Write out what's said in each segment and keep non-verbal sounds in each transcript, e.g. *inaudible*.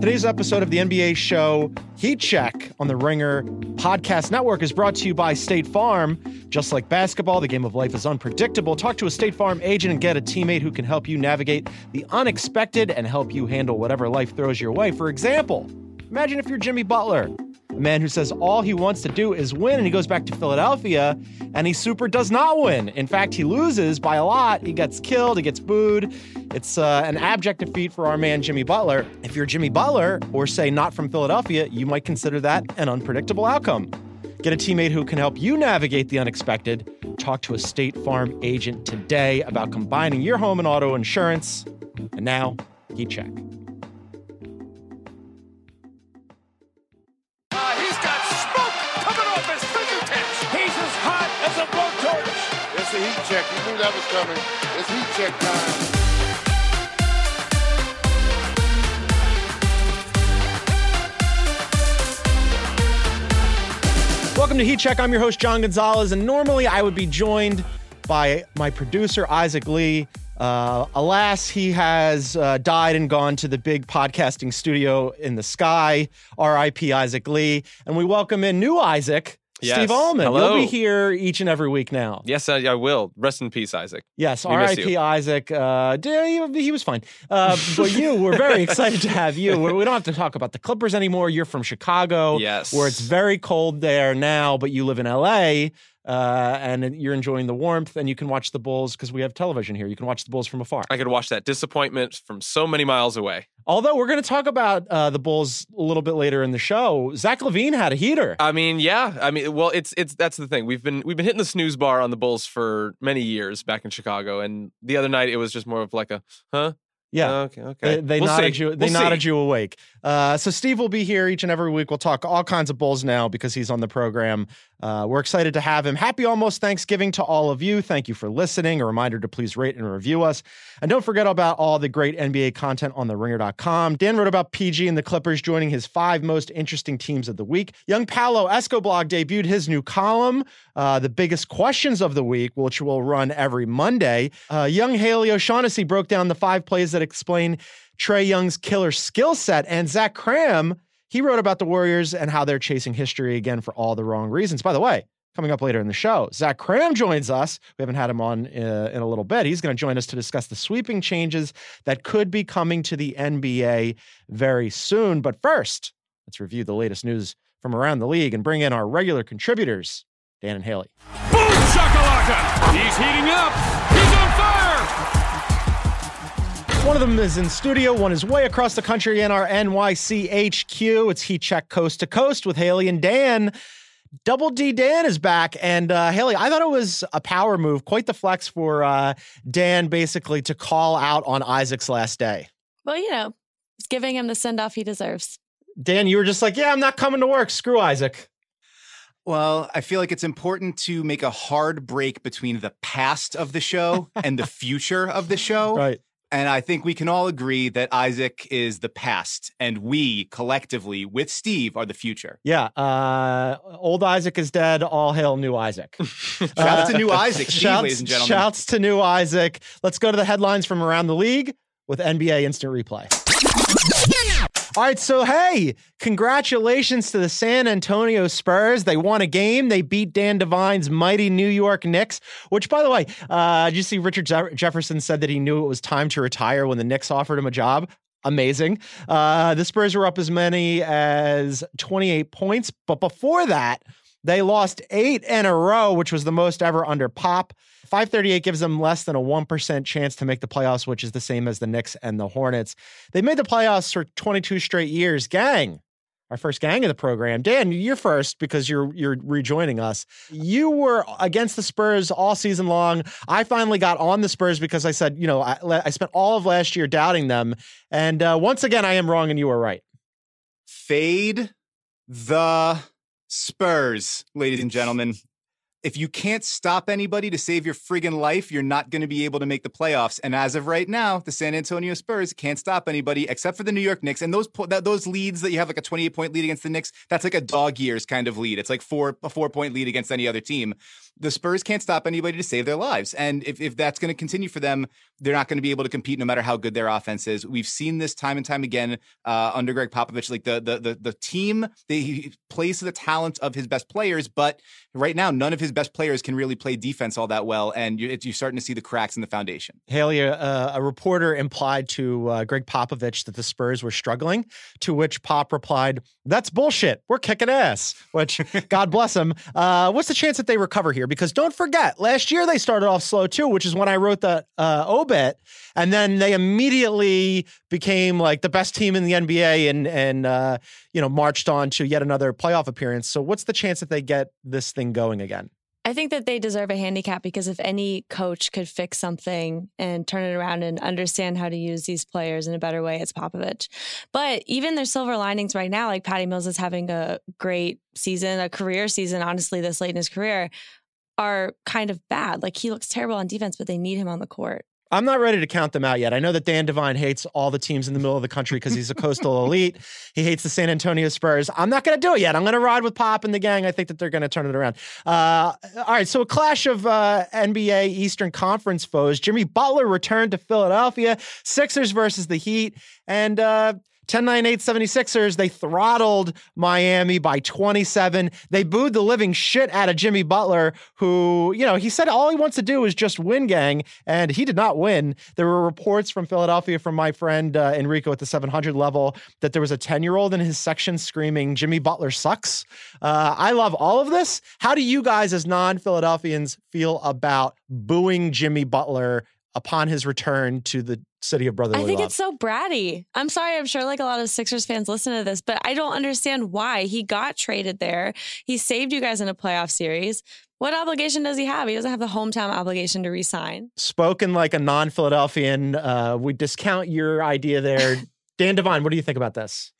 Today's episode of the NBA show Heat Check on the Ringer Podcast Network is brought to you by State Farm. Just like basketball, the game of life is unpredictable. Talk to a State Farm agent and get a teammate who can help you navigate the unexpected and help you handle whatever life throws your way. For example, imagine if you're Jimmy Butler a man who says all he wants to do is win, and he goes back to Philadelphia and he super does not win. In fact, he loses by a lot. He gets killed, he gets booed. It's uh, an abject defeat for our man, Jimmy Butler. If you're Jimmy Butler, or say not from Philadelphia, you might consider that an unpredictable outcome. Get a teammate who can help you navigate the unexpected. Talk to a State Farm agent today about combining your home and auto insurance. And now, Heat Check. Check. You knew that was coming. It's heat check time. Welcome to Heat Check. I'm your host, John Gonzalez, and normally I would be joined by my producer, Isaac Lee. Uh, alas, he has uh, died and gone to the big podcasting studio in the sky. R.I.P. Isaac Lee. And we welcome in new Isaac, Yes. Steve Allman, Hello. you'll be here each and every week now. Yes, I, I will. Rest in peace, Isaac. Yes, R.I.P. Isaac. Uh, he, he was fine. Uh, but you, we're very *laughs* excited to have you. We don't have to talk about the Clippers anymore. You're from Chicago, yes, where it's very cold there now, but you live in L.A uh, and you're enjoying the warmth, and you can watch the Bulls because we have television here. You can watch the Bulls from afar. I could watch that disappointment from so many miles away. Although we're going to talk about uh, the Bulls a little bit later in the show, Zach LaVine had a heater. I mean, yeah. I mean, well, it's it's that's the thing. We've been we've been hitting the snooze bar on the Bulls for many years back in Chicago, and the other night it was just more of like a huh. Yeah. Okay. Okay. They, they we'll nodded see. you. They we'll nodded see. you awake. Uh, so Steve will be here each and every week. We'll talk all kinds of bulls now because he's on the program. Uh, we're excited to have him. Happy almost Thanksgiving to all of you. Thank you for listening. A reminder to please rate and review us. And don't forget about all the great NBA content on the ringer.com. Dan wrote about PG and the Clippers joining his five most interesting teams of the week. Young Paolo Escoblog debuted his new column, uh, The Biggest Questions of the Week, which will run every Monday. Uh, young Haley O'Shaughnessy broke down the five plays that explain Trae Young's killer skill set. And Zach Kram he wrote about the Warriors and how they're chasing history again for all the wrong reasons. By the way, coming up later in the show, Zach Kram joins us. We haven't had him on uh, in a little bit. He's going to join us to discuss the sweeping changes that could be coming to the NBA very soon. But first, let's review the latest news from around the league and bring in our regular contributors, Dan and Haley. Boom, shakalaka! He's heating up. One of them is in studio, one is way across the country in our NYC HQ. It's Heat Check Coast to Coast with Haley and Dan. Double D Dan is back. And uh, Haley, I thought it was a power move, quite the flex for uh, Dan basically to call out on Isaac's last day. Well, you know, it's giving him the send off he deserves. Dan, you were just like, yeah, I'm not coming to work. Screw Isaac. Well, I feel like it's important to make a hard break between the past of the show *laughs* and the future of the show. Right. And I think we can all agree that Isaac is the past, and we collectively, with Steve, are the future. Yeah. Uh, old Isaac is dead. All hail new Isaac. *laughs* Shout out to new Isaac, Steve, shouts, ladies and gentlemen. Shouts to new Isaac. Let's go to the headlines from around the league with NBA Instant Replay. All right, so hey, congratulations to the San Antonio Spurs. They won a game. They beat Dan Devine's mighty New York Knicks, which, by the way, uh, did you see Richard Jefferson said that he knew it was time to retire when the Knicks offered him a job? Amazing. Uh, the Spurs were up as many as 28 points, but before that, they lost eight in a row, which was the most ever under Pop. 538 gives them less than a 1% chance to make the playoffs, which is the same as the Knicks and the Hornets. They've made the playoffs for 22 straight years. Gang, our first gang of the program. Dan, you're first because you're you're rejoining us. You were against the Spurs all season long. I finally got on the Spurs because I said, you know, I, I spent all of last year doubting them, and uh, once again, I am wrong and you were right. Fade the Spurs, ladies and gentlemen if you can't stop anybody to save your friggin' life, you're not going to be able to make the playoffs. And as of right now, the San Antonio Spurs can't stop anybody except for the New York Knicks. And those those leads that you have like a 28 point lead against the Knicks, that's like a dog years kind of lead. It's like four a four point lead against any other team. The Spurs can't stop anybody to save their lives. And if, if that's going to continue for them, they're not going to be able to compete no matter how good their offense is. We've seen this time and time again uh, under Gregg Popovich. Like the the the, the team, they, he plays to the talent of his best players, but right now, none of his best players can really play defense all that well, and you're, you're starting to see the cracks in the foundation. Haley, uh, a reporter implied to uh, Gregg Popovich that the Spurs were struggling, to which Pop replied, "That's bullshit. We're kicking ass." Which, *laughs* God bless him. Uh, what's the chance that they recover here? Because don't forget, last year they started off slow too, which is when I wrote the uh, obit, and then they immediately became like the best team in the NBA and and uh, you know marched on to yet another playoff appearance. So, what's the chance that they get this thing going again? I think that they deserve a handicap because if any coach could fix something and turn it around and understand how to use these players in a better way, it's Popovich. But even their silver linings right now, like Patty Mills is having a great season, a career season, honestly, this late in his career, are kind of bad. Like he looks terrible on defense, but they need him on the court. I'm not ready to count them out yet. I know that Dan Devine hates all the teams in the middle of the country because he's a coastal *laughs* elite. He hates the San Antonio Spurs. I'm not going to do it yet. I'm going to ride with Pop and the gang. I think that they're going to turn it around. Uh, all right. So a clash of uh, NBA Eastern Conference foes. Jimmy Butler returned to Philadelphia. Sixers versus the Heat. And uh, 10 9 8 76ers, they throttled Miami by 27. They booed the living shit out of Jimmy Butler, who, you know, he said all he wants to do is just win, gang, and he did not win. There were reports from Philadelphia from my friend uh, Enrico at the 700 level that there was a 10 year old in his section screaming, Jimmy Butler sucks. Uh, I love all of this. How do you guys, as non Philadelphians, feel about booing Jimmy Butler upon his return to the city of brotherly I think love. it's so bratty. I'm sorry. I'm sure like a lot of Sixers fans listen to this, but I don't understand why he got traded there. He saved you guys in a playoff series. What obligation does he have? He doesn't have the hometown obligation to resign. Spoken like a non-Philadelphian, uh, we discount your idea there. *laughs* Dan Devine, what do you think about this?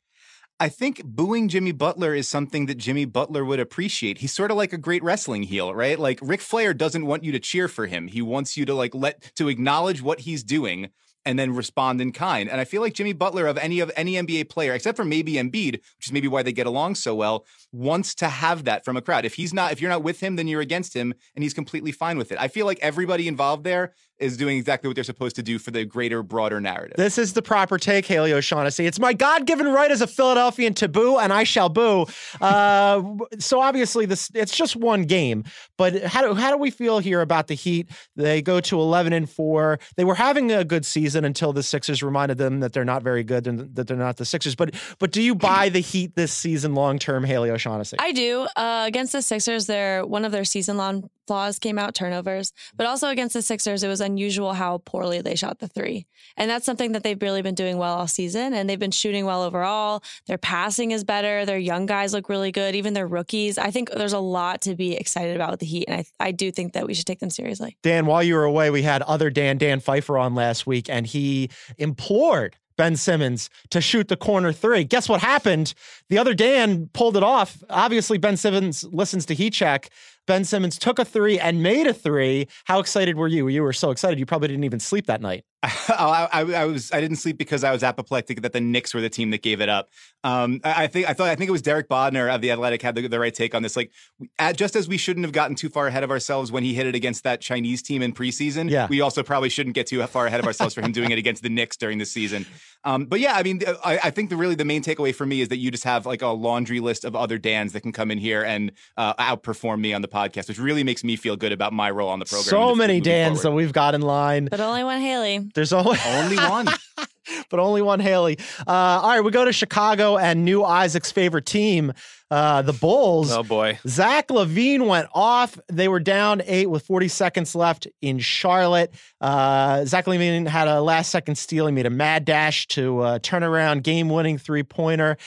I think booing Jimmy Butler is something that Jimmy Butler would appreciate. He's sort of like a great wrestling heel, right? Like Ric Flair doesn't want you to cheer for him. He wants you to like let to acknowledge what he's doing and then respond in kind. And I feel like Jimmy Butler of any of any NBA player, except for maybe Embiid, which is maybe why they get along so well, wants to have that from a crowd. If he's not, if you're not with him, then you're against him, and he's completely fine with it. I feel like everybody involved there is doing exactly what they're supposed to do for the greater, broader narrative. This is the proper take, Haley O'Shaughnessy. It's my God-given right as a Philadelphian to boo, and I shall boo. Uh, so obviously, this it's just one game. But how do how do we feel here about the Heat? They go to eleven and four. They were having a good season until the Sixers reminded them that they're not very good and that they're not the Sixers. But but do you buy the Heat this season long term, Haley O'Shaughnessy? I do. Uh, against the Sixers, they're one of their season long flaws came out, turnovers. But also against the Sixers, it was unusual how poorly they shot the three. And that's something that they've really been doing well all season. And they've been shooting well overall. Their passing is better. Their young guys look really good, even their rookies. I think there's a lot to be excited about with the Heat. And I, I do think that we should take them seriously. Dan, while you were away, we had other Dan, Dan Pfeiffer on last week, and he implored Ben Simmons to shoot the corner three. Guess what happened? The other Dan pulled it off. Obviously, Ben Simmons listens to Heat Check. Ben Simmons took a three and made a three. How excited were you? You were so excited you probably didn't even sleep that night. *laughs* Oh, I, I, I, was I didn't sleep because I was apoplectic that the Knicks were the team that gave it up. Um, I, I, think I thought I think it was Derek Bodner of the Athletic had the, the right take on this. Like, at, just as we shouldn't have gotten too far ahead of ourselves when he hit it against that Chinese team in preseason, yeah. we also probably shouldn't get too far ahead of ourselves for him doing it against the Knicks during the season. Um, but yeah, I mean, I, I, think the really the main takeaway for me is that you just have like a laundry list of other Dans that can come in here and uh, outperform me on the podcast, which really makes me feel good about my role on the program. So many Dans forward. that we've got in line, but only one Haley. There's only only one. *laughs* *laughs* but only one Haley. Uh, all right, we go to Chicago and new Isaac's favorite team, uh, the Bulls. Oh boy, Zach LaVine went off. They were down eight with 40 seconds left in Charlotte. Uh, Zach LaVine had a last second steal. He made a mad dash to uh, turn around game winning three pointer.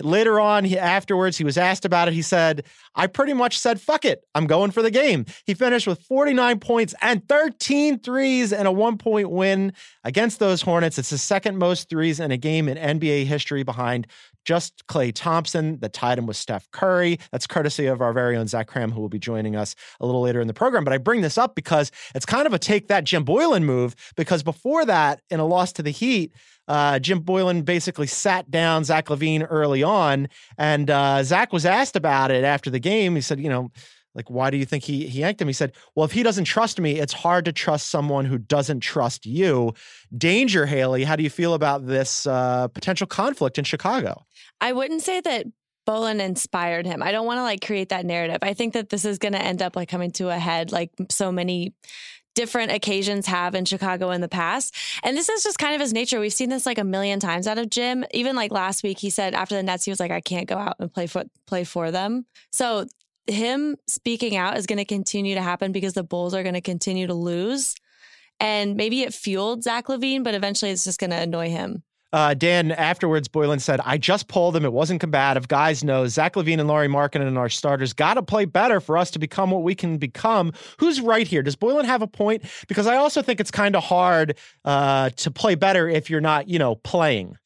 Later on, he, afterwards, he was asked about it. He said, I pretty much said, fuck it. I'm going for the game. He finished with 49 points and 13 threes and a one point win against those Hornets. It's the second most threes in a game in NBA history behind just Klay Thompson that tied him with Steph Curry. That's courtesy of our very own Zach Kram, who will be joining us a little later in the program. But I bring this up because it's kind of a take that Jim Boylen move, because before that, in a loss to the Heat, uh, Jim Boylen basically sat down Zach LaVine early on, and uh, Zach was asked about it after the game. He said, you know, like, why do you think he he yanked him? He said, Well, if he doesn't trust me, it's hard to trust someone who doesn't trust you. Danger, Haley. How do you feel about this uh, potential conflict in Chicago? I wouldn't say that Boylen inspired him. I don't want to like create that narrative. I think that this is going to end up like coming to a head, like so many different occasions have in Chicago in the past. And this is just kind of his nature. We've seen this like a million times out of Jim. Even like last week, he said after the Nets, he was like, I can't go out and play for play for them. So him speaking out is going to continue to happen because the Bulls are going to continue to lose. And maybe it fueled Zach LaVine, but eventually it's just going to annoy him. Uh, Dan, afterwards, Boylen said, I just pulled him. It wasn't combative. Guys know Zach LaVine and Lauri Markkanen and our starters got to play better for us to become what we can become. Who's right here? Does Boylen have a point? Because I also think it's kind of hard uh, to play better if you're not, you know, playing.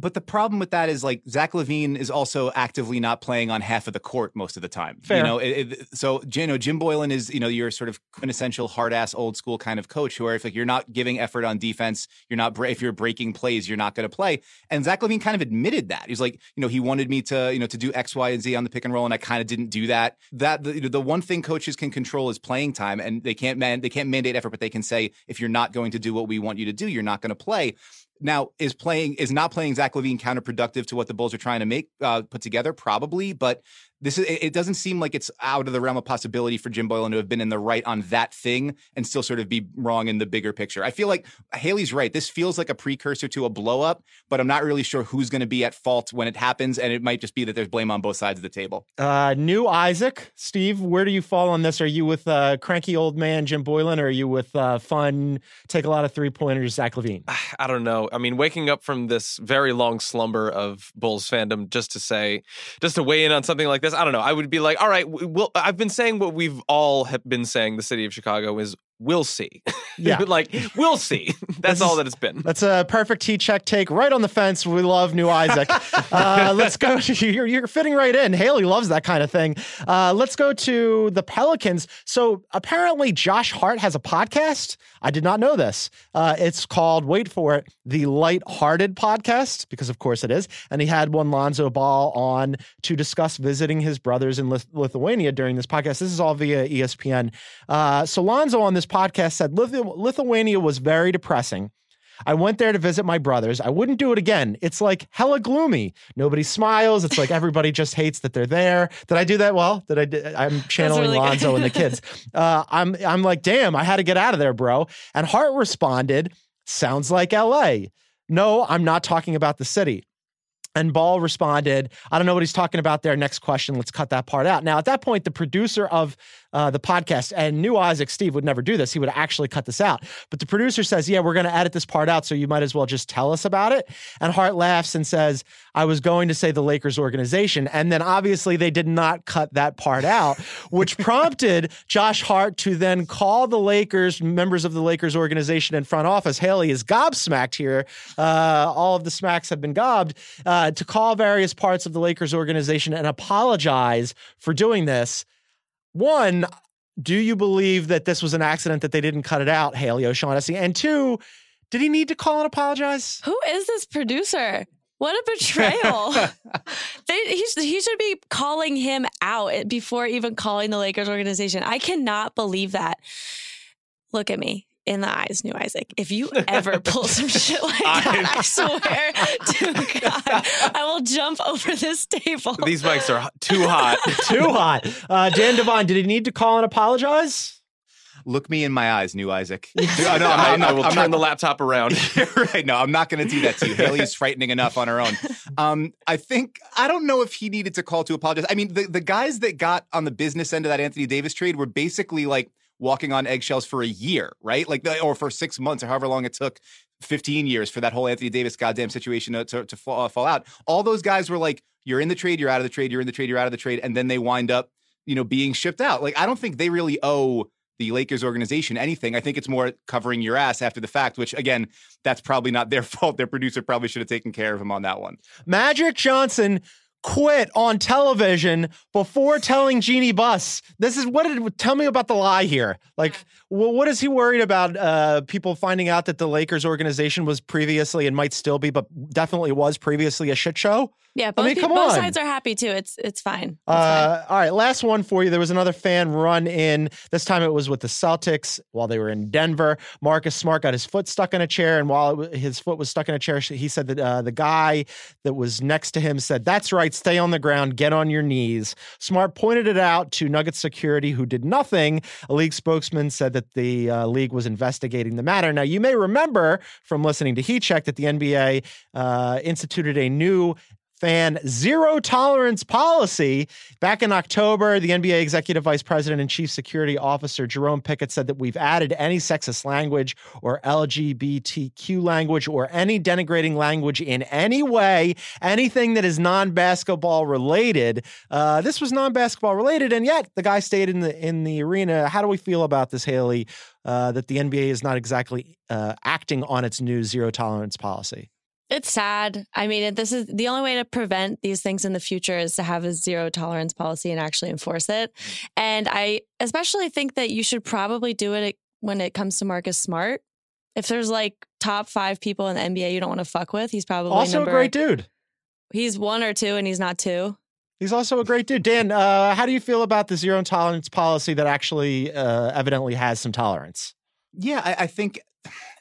But the problem with that is like Zach LaVine is also actively not playing on half of the court most of the time. Fair. You know, it, it, so you know Jim Boylen is you know your sort of quintessential hard ass old school kind of coach who, if like you're not giving effort on defense, you're not if you're breaking plays, you're not going to play. And Zach LaVine kind of admitted that he's like, you know, he wanted me to you know to do X, Y, and Z on the pick and roll, and I kind of didn't do that. That the, the one thing coaches can control is playing time, and they can't man they can't mandate effort, but they can say if you're not going to do what we want you to do, you're not going to play. Now, is playing is not playing Zach LaVine counterproductive to what the Bulls are trying to make uh, put together? Probably, but this is it doesn't seem like it's out of the realm of possibility for Jim Boylen to have been in the right on that thing and still sort of be wrong in the bigger picture. I feel like Haley's right. This feels like a precursor to a blow up, but I'm not really sure who's going to be at fault when it happens, and it might just be that there's blame on both sides of the table. Uh, new Isaac, Steve, where do you fall on this? Are you with uh, cranky old man Jim Boylen, or are you with uh, fun, take a lot of three pointers Zach LaVine? *sighs* I don't know. I mean, waking up from this very long slumber of Bulls fandom just to say, just to weigh in on something like this, I don't know. I would be like, all right, well, I've been saying what we've all have been saying. The city of Chicago is we'll see. *laughs* Yeah. like we'll see. *laughs* That's This all that it's been. That's a perfect Heat Check take right on the fence. We love new Isaac. *laughs* uh, let's go. To, you're, you're fitting right in. Haley loves that kind of thing. Uh, let's go to the Pelicans. So apparently, Josh Hart has a podcast. I did not know this. Uh, it's called, wait for it, the Lighthearted Podcast, because of course it is. And he had one Lonzo Ball on to discuss visiting his brothers in Lith- Lithuania during this podcast. This is all via ESPN. Uh, so Lonzo on this podcast said Lithu- Lithuania was very depressing. I went there to visit my brothers. I wouldn't do it again. It's like hella gloomy. Nobody smiles. It's like everybody just hates that they're there. Did I do that well? Did I? Do, I'm channeling really. Lonzo and the kids. *laughs* Uh, I'm I'm like, damn, I had to get out of there, bro. And Hart responded, "Sounds like L.A." No, I'm not talking about the city. And Ball responded, I don't know what he's talking about there. Next question. Let's cut that part out. Now, at that point, the producer of uh, the podcast and new Isaac Steve would never do this. He would actually cut this out. But the producer says, Yeah, we're going to edit this part out. So you might as well just tell us about it. And Hart laughs and says, I was going to say the Lakers organization. And then obviously they did not cut that part out, which *laughs* prompted Josh Hart to then call the Lakers, members of the Lakers organization and front office. Haley is gobsmacked here. Uh, all of the smacks have been gobbed. Uh, to call various parts of the Lakers organization and apologize for doing this. One, do you believe that this was an accident that they didn't cut it out, Haley O'Shaughnessy? And two, did he need to call and apologize? Who is this producer? What a betrayal. *laughs* *laughs* they, he, he should be calling him out eh, before even calling the Lakers organization. I cannot believe that. Look at me in the eyes, new Isaac. If you ever *laughs* pull some shit like that, I *laughs* swear to God, I will jump over this table. These mics are too hot. *laughs* Too hot. Uh, Dan Devine, did he need to call and apologize? Look me in my eyes, new Isaac. No, no, I'm not- I, I'm not- I will I'm turn not- the laptop around. right. No, I'm not going to do that to you. Haley is frightening enough on her own. Um, I think I don't know if he needed to call to apologize. I mean, the, the guys that got on the business end of that Anthony Davis trade were basically like walking on eggshells for a year, right? Like, or for six months, or however long it took. 15 years for that whole Anthony Davis goddamn situation to, to, to fall, uh, fall out. All those guys were like, you're in the trade, you're out of the trade, you're in the trade, you're out of the trade. And then they wind up, you know, being shipped out. Like, I don't think they really owe the Lakers organization anything. I think it's more covering your ass after the fact, which again, that's probably not their *laughs* fault. Their producer probably should have taken care of him on that one. Magic Johnson quit on television before telling Jeanie Buss. This is what did tell me about the lie here. Like, well, what is he worried about? Uh, people finding out that the Lakers organization was previously and might still be, but definitely was previously a shit show. Yeah, both, I mean, come both on. sides are happy too. It's it's fine. It's fine. Uh, all right, last one for you. There was another fan run in. This time it was with the Celtics while they were in Denver. Marcus Smart got his foot stuck in a chair, and while it his foot was stuck in a chair, he said that uh, the guy that was next to him said, "That's right, stay on the ground, get on your knees." Smart pointed it out to Nuggets security, who did nothing. A league spokesman said that the uh, league was investigating the matter. Now, you may remember from listening to Heat Check that the NBA uh, instituted a new fan zero tolerance policy. Back in October, the NBA executive vice president and chief security officer Jerome Pickett said that we've added any sexist language or LGBTQ language or any denigrating language in any way, anything that is non basketball related. Uh, this was non basketball related, and yet the guy stayed in the in the arena. How do we feel about this, Haley? Uh, that the NBA is not exactly uh, acting on its new zero tolerance policy. It's sad. I mean, this is the only way to prevent these things in the future is to have a zero tolerance policy and actually enforce it. And I especially think that you should probably do it when it comes to Marcus Smart. If there's like top five people in the NBA you don't want to fuck with, he's probably Also, number, a great dude. He's one or two, and he's not two. He's also a great dude. Dan, uh, how do you feel about the zero tolerance policy that actually uh, evidently has some tolerance? Yeah, I, I think I,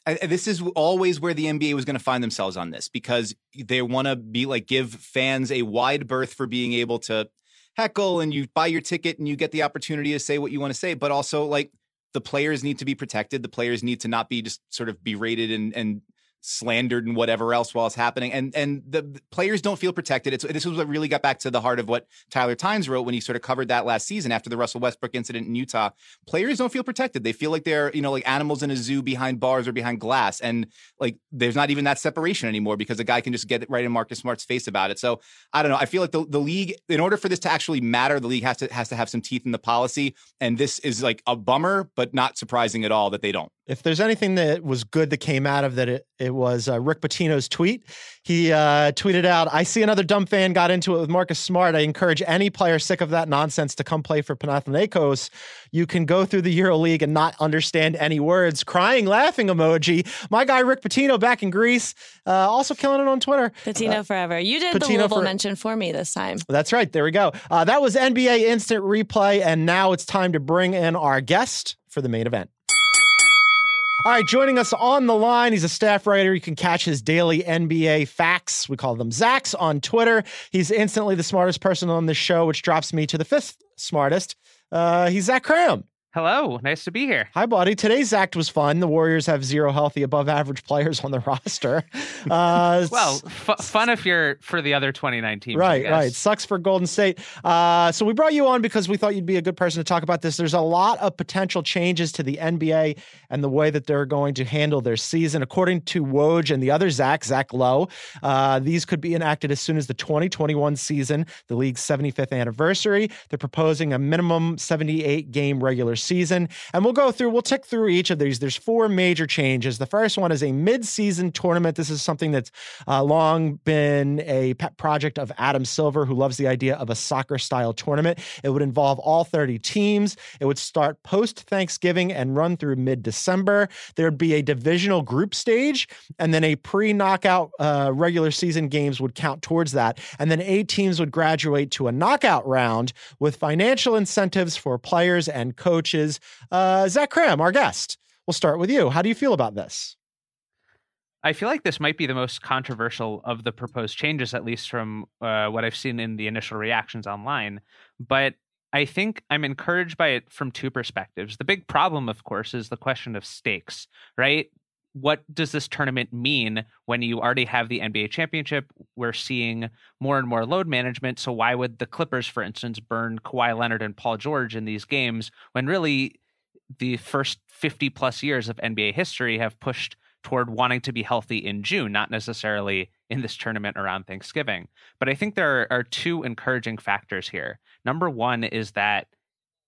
this is always where the NBA was going to find themselves on this because they want to be like give fans a wide berth for being able to heckle and you buy your ticket and you get the opportunity to say what you want to say, but also like the players need to be protected. The players need to not be just sort of berated and and slandered and whatever else while it's happening. And and the, players don't feel protected. It's this was what really got back to the heart of what Tyler Tynes wrote when he sort of covered that last season after the Russell Westbrook incident in Utah. Players don't feel protected. They feel like they're, you know, like animals in a zoo behind bars or behind glass. And like there's not even that separation anymore because a guy can just get right in Marcus Smart's face about it. So I don't know. I feel like the, the league, in order for this to actually matter, the league has to has to have some teeth in the policy. And this is like a bummer, but not surprising at all that they don't. If there's anything that was good that came out of that, it, it was uh, Rick Pitino's tweet. He uh, tweeted out, I see another dumb fan got into it with Marcus Smart. I encourage any player sick of that nonsense to come play for Panathinaikos. You can go through the EuroLeague and not understand any words. Crying, laughing emoji. My guy Rick Pitino back in Greece, uh, also killing it on Twitter. Pitino forever. You did the Louisville for- mention for me this time. That's right. There we go. Uh, that was NBA Instant Replay. And now it's time to bring in our guest for the main event. All right, joining us on the line, he's a staff writer. You can catch his daily NBA facts. We call them Zacks on Twitter. He's instantly the smartest person on this show, which drops me to the fifth smartest. Uh, he's Zach Kram. Hello, nice to be here. Hi, buddy. Today's act was fun. The Warriors have zero healthy, above average players on the *laughs* roster. Uh, *laughs* Well, f- fun if you're for the other 29 teams. I Right, guess. right. Sucks for Golden State. Uh, so we brought you on because we thought you'd be a good person to talk about this. There's a lot of potential changes to the NBA and the way that they're going to handle their season. According to Woj and the other Zach, Zach Lowe, uh, these could be enacted as soon as the 2021 season, the league's 75th anniversary. They're proposing a minimum 78 game regular season. And we'll go through, we'll tick through each of these. There's four major changes. The first one is a mid season tournament. This is something that's uh, long been a pet project of Adam Silver, who loves the idea of a soccer style tournament. It would involve all 30 teams. It would start post Thanksgiving and run through mid December. There'd be a divisional group stage, and then a pre knockout uh, regular season games would count towards that. And then eight teams would graduate to a knockout round with financial incentives for players and coaches. Uh, Zach Kram, our guest, we'll start with you. How do you feel about this? I feel like this might be the most controversial of the proposed changes, at least from uh, what I've seen in the initial reactions online. But I think I'm encouraged by it from two perspectives. The big problem, of course, is the question of stakes, right? What does this tournament mean when you already have the NBA championship? We're seeing more and more load management. So, why would the Clippers, for instance, burn Kawhi Leonard and Paul George in these games when really the first 50 plus years of NBA history have pushed toward wanting to be healthy in June, not necessarily in this tournament around Thanksgiving. But I think there are, are two encouraging factors here. Number one is that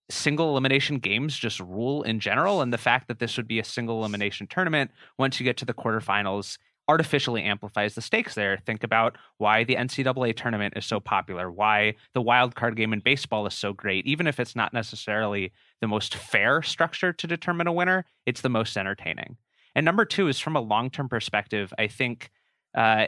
single elimination games just rule in general, and the fact that this would be a single elimination tournament once you get to the quarterfinals artificially amplifies the stakes there. Think about why the NCAA tournament is so popular, why the wild card game in baseball is so great. Even if it's not necessarily the most fair structure to determine a winner, it's the most entertaining. And number two is from a long term perspective, I think uh,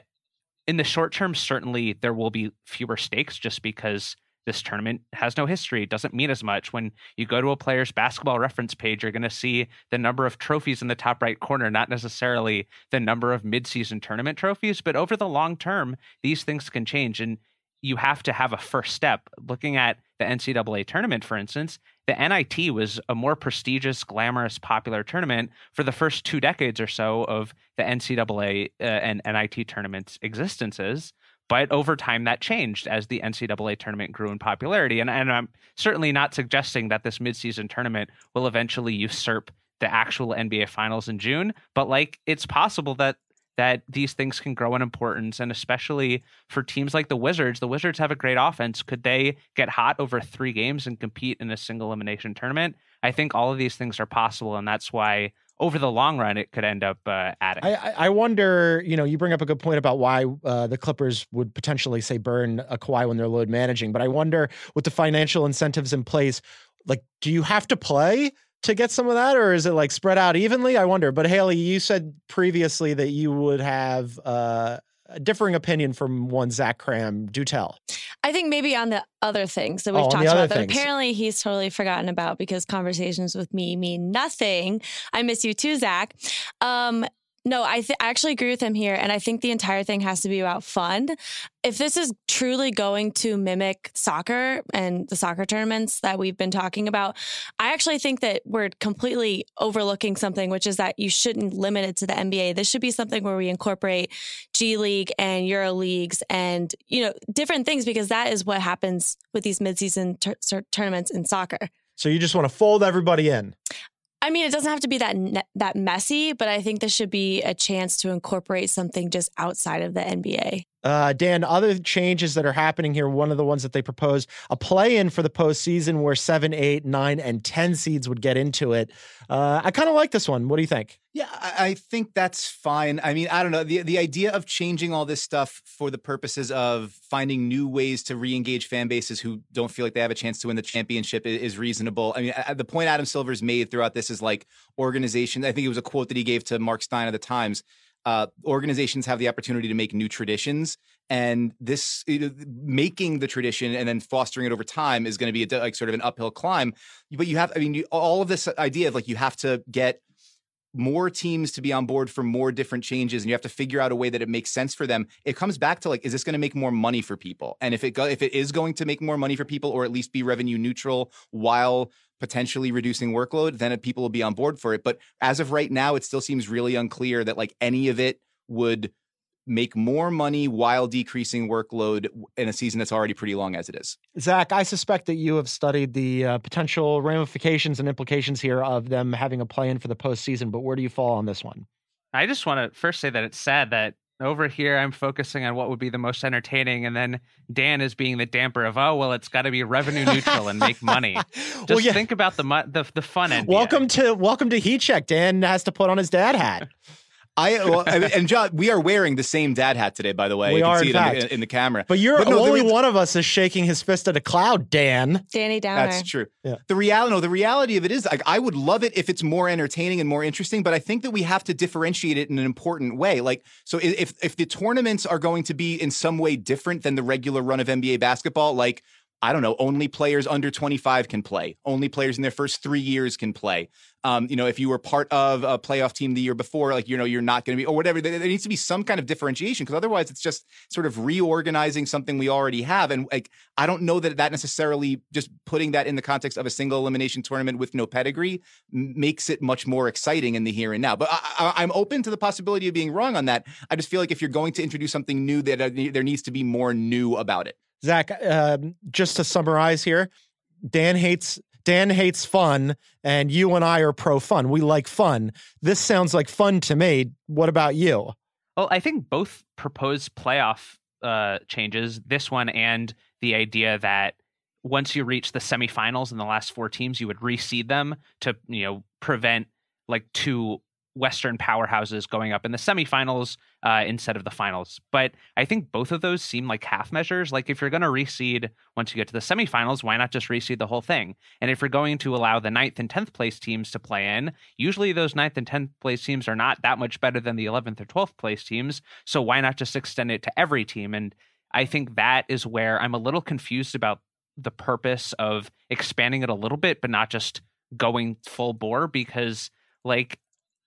in the short term, certainly there will be fewer stakes just because this tournament has no history. It doesn't mean as much. When you go to a player's basketball reference page, you're going to see the number of trophies in the top right corner, not necessarily the number of midseason tournament trophies. But over the long term, these things can change. And you have to have a first step. Looking at the NCAA tournament, for instance, the NIT was a more prestigious, glamorous, popular tournament for the first two decades or so of the NCAA uh, and NIT tournaments' existences. But over time, that changed as the NCAA tournament grew in popularity. And, and I'm certainly not suggesting that this midseason tournament will eventually usurp the actual NBA finals in June. But like, it's possible that that these things can grow in importance and especially for teams like the Wizards the Wizards have a great offense could they get hot over 3 games and compete in a single elimination tournament I think all of these things are possible and that's why over the long run, it could end up uh, adding. I, I wonder, you know, you bring up a good point about why uh, the Clippers would potentially say burn a Kawhi when they're load managing, but I wonder with the financial incentives in place, like, do you have to play to get some of that, or is it like spread out evenly? I wonder. But Haley, you said previously that you would have uh, a differing opinion from one Zach Kram. Do tell. I think maybe on the other things that we've Oh, talked about that things. apparently he's totally forgotten about because conversations with me mean nothing. I miss you too, Zach. Um, no, I, th- I actually agree with him here. And I think the entire thing has to be about fun. If this is truly going to mimic soccer and the soccer tournaments that we've been talking about, I actually think that we're completely overlooking something, which is that you shouldn't limit it to the NBA. This should be something where we incorporate G League and Euro leagues and, you know, different things because that is what happens with these midseason tournaments in soccer. So you just want to fold everybody in. I mean, it doesn't have to be that ne- that messy, but I think this should be a chance to incorporate something just outside of the NBA. Uh, Dan, other changes that are happening here, one of the ones that they proposed, a play in for the postseason where seven, eight, nine, and 10 seeds would get into it. Uh, I kind of like this one. What do you think? Yeah, I, I think that's fine. I mean, I don't know. The the idea of changing all this stuff for the purposes of finding new ways to re-engage fan bases who don't feel like they have a chance to win the championship is, is reasonable. I mean, I- the point Adam Silver's made throughout this is like organization. I think it was a quote that he gave to Mark Stein of the Times. Uh, organizations have the opportunity to make new traditions, and this you know, making the tradition and then fostering it over time is going to be a, like sort of an uphill climb. But you have, I mean, you, all of this idea of like you have to get more teams to be on board for more different changes and you have to figure out a way that it makes sense for them it comes back to like is this going to make more money for people? And if it go if it is going to make more money for people or at least be revenue neutral while potentially reducing workload then people will be on board for it. But as of right now it still seems really unclear that like any of it would make more money while decreasing workload in a season that's already pretty long as it is Zach, I suspect that you have studied the uh, potential ramifications and implications here of them having a play in for the postseason, but where do you fall on this one? I just want to first say that it's sad that over here I'm focusing on what would be the most entertaining, and then Dan is being the damper of oh well, it's got to be revenue neutral and make money. *laughs* Just Well, yeah. think about the mu- the the fun NBA. Welcome to welcome to Heat Check. Dan has to put on his dad hat. *laughs* I well, I mean, and John, we are wearing the same dad hat today, by the way. We you can are, see in it in fact. the, in the camera. But you're But no, only re- one of us is shaking his fist at a cloud, Dan. Danny Downer. That's true. Yeah. The reality, no, the reality of it is, like, I would love it if it's more entertaining and more interesting, but I think that we have to differentiate it in an important way. Like, so if if the tournaments are going to be in some way different than the regular run of NBA basketball, like. I don't know. Only players under 25 can play. Only players in their first three years can play. Um, you know, if you were part of a playoff team the year before, like you know, you're not going to be, or whatever. There, there needs to be some kind of differentiation because otherwise, it's just sort of reorganizing something we already have. And like, I don't know that that necessarily just putting that in the context of a single elimination tournament with no pedigree makes it much more exciting in the here and now. But I, I, I'm open to the possibility of being wrong on that. I just feel like if you're going to introduce something new, that uh, there needs to be more new about it. Zach, um, just to summarize here, Dan hates Dan hates fun, and you and I are pro fun. We like fun. This sounds like fun to me. What about you? Well, I think both proposed playoff uh, changes, this one and the idea that once you reach the semifinals in the last four teams, you would reseed them to you know prevent like two Western powerhouses going up in the semifinals uh, instead of the finals. But I think both of those seem like half measures. Like if you're going to reseed once you get to the semifinals, why not just reseed the whole thing? And if you're going to allow the ninth and tenth place teams to play in, usually those ninth and tenth place teams are not that much better than the eleventh or twelfth place teams. So why not just extend it to every team? And I think that is where I'm a little confused about the purpose of expanding it a little bit, but not just going full bore because like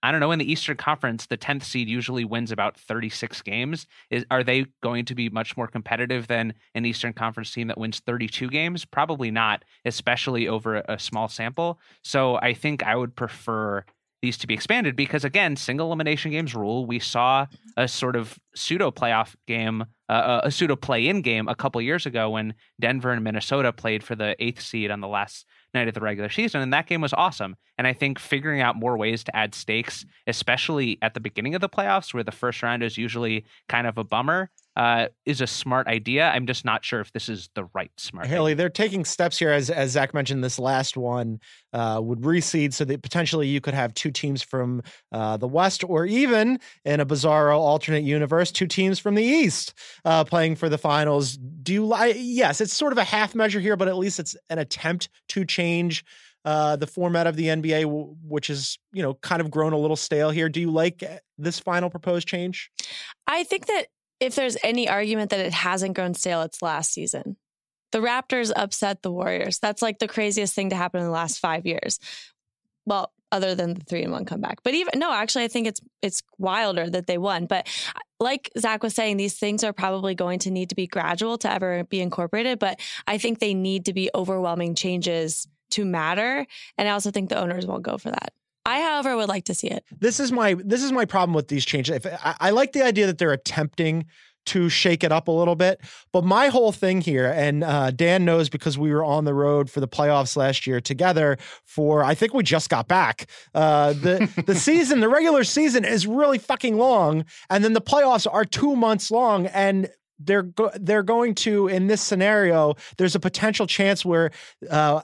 I don't know. In the Eastern Conference, the 10th seed usually wins about 36 games. Is, are they going to be much more competitive than an Eastern Conference team that wins 32 games? Probably not, especially over a, small sample. So I think I would prefer these to be expanded because, again, single elimination games rule. We saw a sort of pseudo playoff game, uh, a pseudo play in game a couple years ago when Denver and Minnesota played for the eighth seed on the last night of the regular season. And that game was awesome. And I think figuring out more ways to add stakes, especially at the beginning of the playoffs, where the first round is usually kind of a bummer, uh, is a smart idea. I'm just not sure if this is the right smart. Haley, idea. they're taking steps here, as as Zach mentioned. This last one uh, would reseed, so that potentially you could have two teams from uh, the West, or even in a bizarro alternate universe, two teams from the East uh, playing for the finals. Do you like? Yes, it's sort of a half measure here, but at least it's an attempt to change. Uh, the format of the NBA, which is you know kind of grown a little stale here. Do you like uh, this final proposed change? I think that if there's any argument that it hasn't grown stale, it's last season. The Raptors upset the Warriors. That's like the craziest thing to happen in the last five years. Well, other than the three and one comeback. But even no, actually, I think it's it's wilder that they won. But uh, like Zach was saying, these things are probably going to need to be gradual to ever be incorporated. But I think they need to be overwhelming changes to matter. And I also think the owners won't go for that. I, however, would like to see it. This is my this is my problem with these changes. If I, I like the idea that they're attempting to shake it up a little bit. But my whole thing here, and uh, Dan knows because we were on the road for the playoffs last year together. For I think we just got back. Uh, the the *laughs* season, the regular season, is really fucking long, and then the playoffs are two months long, and they're go- they're going to in this scenario. There's a potential chance where. Uh,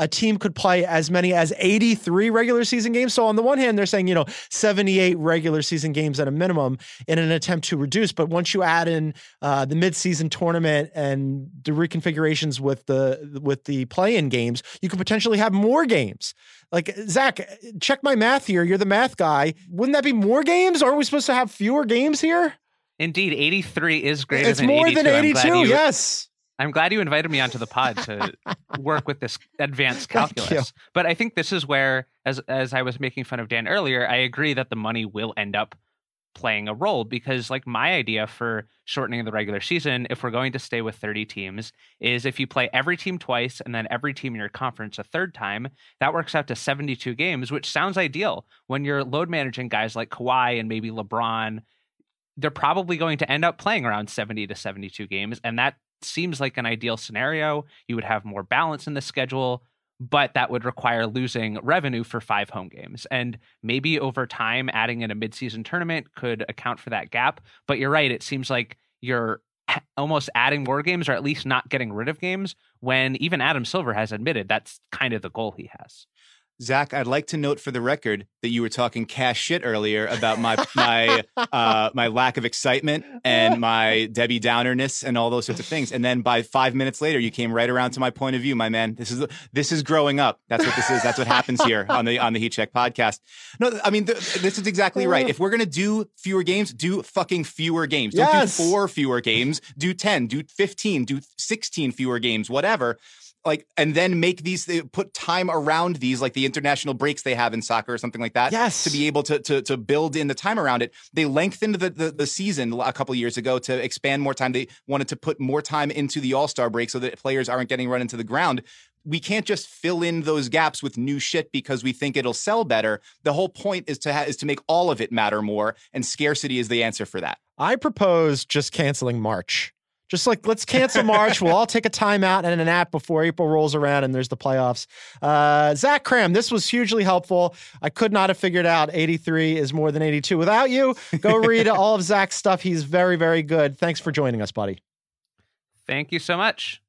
a team could play as many as 83 regular season games. So on the one hand, they're saying, you know, 78 regular season games at a minimum in an attempt to reduce. But once you add in uh, the midseason tournament and the reconfigurations with the with the play-in games, you could potentially have more games. Like Zach, check my math here. You're the math guy. Wouldn't that be more games? Aren't we supposed to have fewer games here? Indeed, 83 is greater it's than more 82. than 82. You, yes. I'm glad you invited me onto the pod to *laughs* work with this advanced calculus. But I think this is where, as as I was making fun of Dan earlier, I agree that the money will end up playing a role because like my idea for shortening the regular season if we're going to stay with 30 teams is if you play every team twice and then every team in your conference a third time that works out to 72 games which sounds ideal when you're load managing guys like Kawhi and maybe LeBron they're probably going to end up playing around 70 to 72 games and that seems like an ideal scenario. You would have more balance in the schedule, but that would require losing revenue for five home games. And maybe over time, adding in a midseason tournament could account for that gap. But you're right. It seems like you're almost adding more games or at least not getting rid of games when even Adam Silver has admitted that's kind of the goal he has. Zach, I'd like to note for the record that you were talking cash shit earlier about my my uh, my lack of excitement and my *laughs* Debbie Downerness and all those sorts of things. And then by five minutes later, you came right around to my point of view, my man. This is this is growing up. That's what this is. That's what happens here on the on the Heat Check podcast. No, I mean th- this is exactly right. *laughs* If we're gonna do fewer games, do fucking fewer games. Don't Yes. do four fewer games. Do ten. Do fifteen. Do sixteen fewer games. Whatever like and then make these they put time around these like the international breaks they have in soccer or something like that Yes. to be able to to, to build in the time around it. They lengthened the, the the season a couple years ago to expand more time. They wanted to put more time into the all-star break so that players aren't getting run into the ground. We can't just fill in those gaps with new shit because we think it'll sell better. The whole point is to ha- is to make all of it matter more and scarcity is the answer for that. I propose just canceling March. Just like let's cancel March. we'll all take a timeout and a nap before April rolls around and there's the playoffs. Uh, Zach Kram, this was hugely helpful. I could not have figured out 83 is more than 82 without you. Go *laughs* read all of Zach's stuff. He's very, very good. Thanks for joining us, buddy. Thank you so much.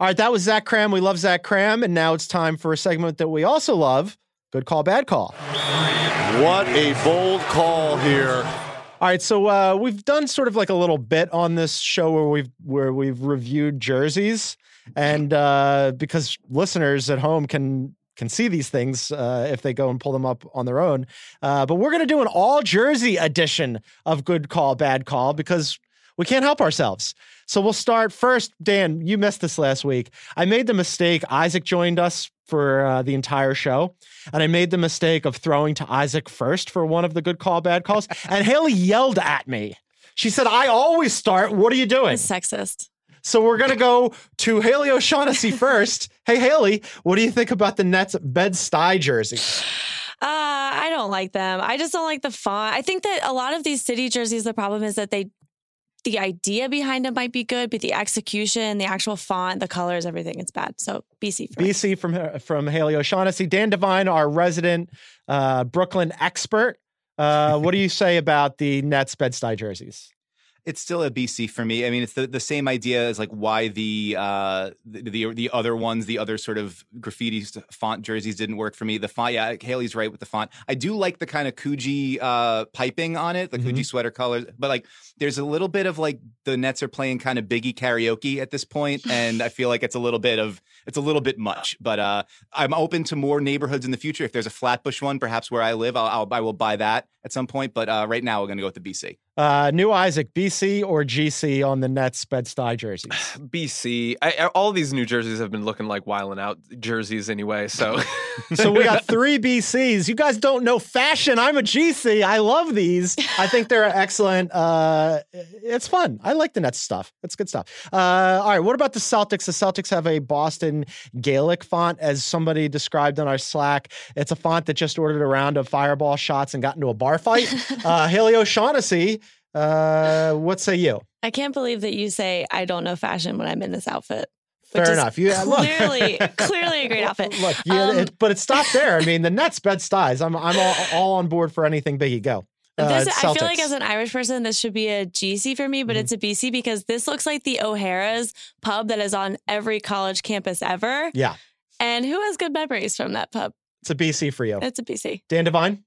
All right, that was Zach Kram. We love Zach Kram. And now it's time for a segment that we also love Good Call, Bad Call. What a bold call here. All right, so uh, we've done sort of like a little bit on this show where we've where we've reviewed jerseys, and uh, because listeners at home can can see these things uh, if they go and pull them up on their own. Uh, but we're to do an all jersey edition of Good Call, Bad Call because we can't help ourselves. So we'll start first. Dan, you missed this last week. I made the mistake. Isaac joined us for uh, the entire show, and I made the mistake of throwing to Isaac first for one of the good call, bad calls. *laughs* And Haley yelled at me. She said, I always start. What are you doing? It's sexist. So we're going to go to Haley O'Shaughnessy *laughs* first. hey, Haley, what do you think about the Nets Bed Stuy jersey? *sighs* Uh, I don't like them. I just don't like the font. I think that a lot of these city jerseys, the problem is that they, the idea behind them might be good, but the execution, the actual font, the colors, everything, it's bad. So BC me. BC from from Haley O'Shaughnessy. Dan Devine, our resident uh, Brooklyn expert. Uh, what do you say about the Nets Bed Stuy jerseys? It's still a BC for me. I mean, it's the, the same idea as like why the, uh, the the the other ones, the other sort of graffiti font jerseys didn't work for me. The font, yeah, Haley's right with the font. I do like the kind of Coogi uh, piping on it, the Mhm. Coogi sweater colors, but like there's a little bit of like the Nets are playing kind of Biggie karaoke at this point, and I feel like it's a little bit of it's a little bit much. But uh, I'm open to more neighborhoods in the future. If there's a Flatbush one, perhaps where I live, I'll, I'll I will buy that at some point. But uh, right now, we're going to go with the BC. Uh, New Isaac, BC or GC on the Nets Bed Stuy jerseys? *sighs* BC. I, I- all these New Jerseys have been looking like wiling out jerseys anyway. So, *laughs* *laughs* so we got three BCs. You guys don't know fashion. I'm a GC. I love these. I think they're excellent. Uh, it's fun. I like the Nets stuff. It's good stuff. Uh, all right. What about the Celtics? The Celtics have a Boston Gaelic font, as somebody described on our Slack. It's a font that just ordered a round of fireball shots and got into a bar fight. *laughs* Uh, Haley O'Shaughnessy, uh, what say you? I can't believe that you say I don't know fashion when I'm in this outfit. Fair which is enough. You- look. clearly, *laughs* clearly a great outfit. Look, yeah, Um, it, but it stopped there. I mean, the Nets bed styes. I'm I'm all, all on board for anything Biggie. Go. Uh, This, I feel like Mm-hmm. as an Irish person, this should be a GC for me, but it's a BC because this looks like the O'Hara's pub that is on every college campus ever. yeah, And who has good memories from that pub? it's a BC for you. It's a BC. Dan Devine.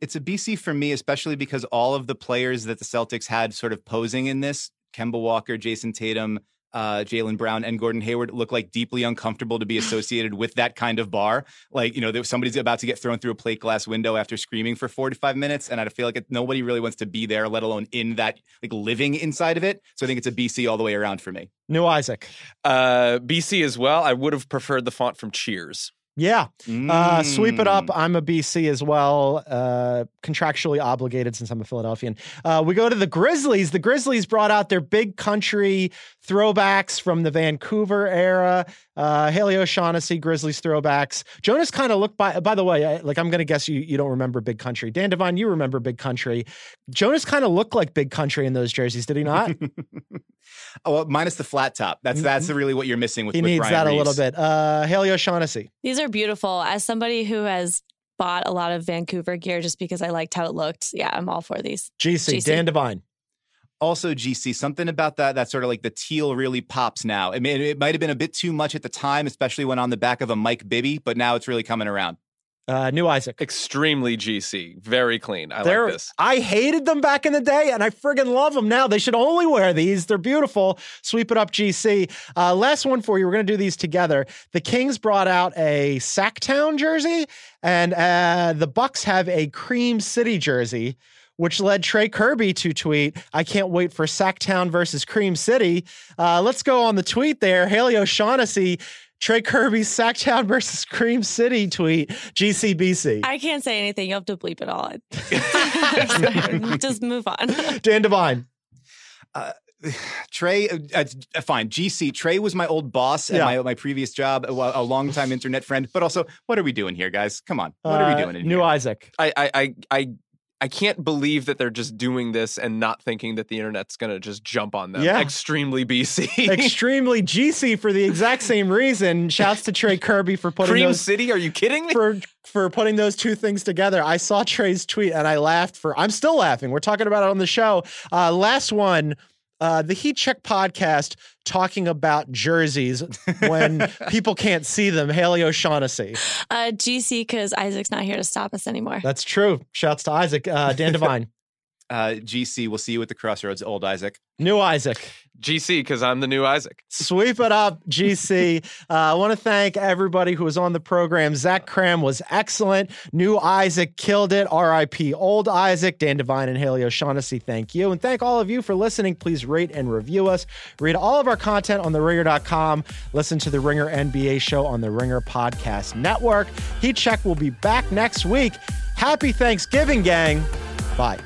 It's a BC for me, especially because all of the players that the Celtics had sort of posing in this Kemba Walker, Jayson Tatum, uh, Jaylen Brown, and Gordon Hayward look like deeply uncomfortable to be *sighs* associated with that kind of bar. Like, you know, there, somebody's about to get thrown through a plate glass window after screaming for 45 minutes. And I feel like it, nobody really wants to be there, let alone in that, like living inside of it. So I think it's a BC all the way around for me. New Isaac. uh, BC as well. I would have preferred the font from Cheers. Yeah. Uh, sweep it up. Mm. I'm a BC as well, uh, contractually obligated since I'm a Philadelphian. Uh, we go to the Grizzlies. The Grizzlies brought out their big country throwbacks from the Vancouver era. Uh, Haley O'Shaughnessy, Grizzlies throwbacks. Jonas kind of looked by. By the way, I, like I'm going to guess you you don't remember Big Country. Dan Devine, you remember Big Country. Jonas kind of looked like Big Country in those jerseys, did he not? *laughs* Oh, well, minus the flat top. That's that's really what you're missing with. he with needs Brian that a little bit. Uh, Haley O'Shaughnessy. These are beautiful. As somebody who has bought a lot of Vancouver gear just because I liked how it looked, yeah, I'm all for these. GC, GC. Dan Devine. Also GC something about that that sort of like the teal really pops now. I mean, it might have been a bit too much at the time, especially when on the back of a Mike Bibby, but now it's really coming around. Uh, New Isaac. Extremely GC. Very clean. I They're- like this. I hated them back in the day, and I friggin' love them now. They should only wear these. They're beautiful. Sweep it up, GC. Uh, last one for you. We're gonna do these together. The Kings brought out a Sactown jersey, and uh, the Bucks have a Cream City jersey. Which led Trey Kerby to tweet, I can't wait for Sactown versus Cream City. Uh, let's go on the tweet there. Haley O'Shaughnessy, Trey Kerby's Sactown versus Cream City tweet, GCBC. I can't say anything. You'll have to bleep it all. *laughs* *laughs* just move on. *laughs* Dan Devine. Trey, uh, uh, fine. GC Trey was my old boss at Yeah. my my previous job, a, a longtime internet friend. But also, what are we doing here, guys? Come on, what are we Uh, doing in New here? Isaac. I, I, I, I, can't believe that they're just doing this and not thinking that the internet's gonna just jump on them. Yeah. Extremely BC. *laughs* Extremely GC for the exact same reason. Shouts to Trey Kerby for putting Cream those City? Are you kidding me? for for putting those two things together. I saw Trey's tweet and I laughed for I'm still laughing. We're talking about it on the show. Uh last one. Uh, the Heat Check podcast talking about jerseys when *laughs* people can't see them. Haley O'Shaughnessy. Uh, GC because Isaac's not here to stop us anymore. That's true. Shouts to Isaac. Uh, Dan *laughs* Devine. Uh, GC, we'll see you at the crossroads, old Isaac. New Isaac. GC, because I'm the new Isaac. Sweep it up, GC. *laughs* uh, I want to thank everybody who was on the program. Zach Kram was excellent. New Isaac killed it. RIP Old Isaac. Dan Devine and Haley O'Shaughnessy, thank you. And thank all of you for listening. Please rate and review us. Read all of our content on theringer.com. Listen to the Ringer NBA show on the Ringer Podcast Network. Heat Check will be back next week. Happy Thanksgiving, gang. Bye.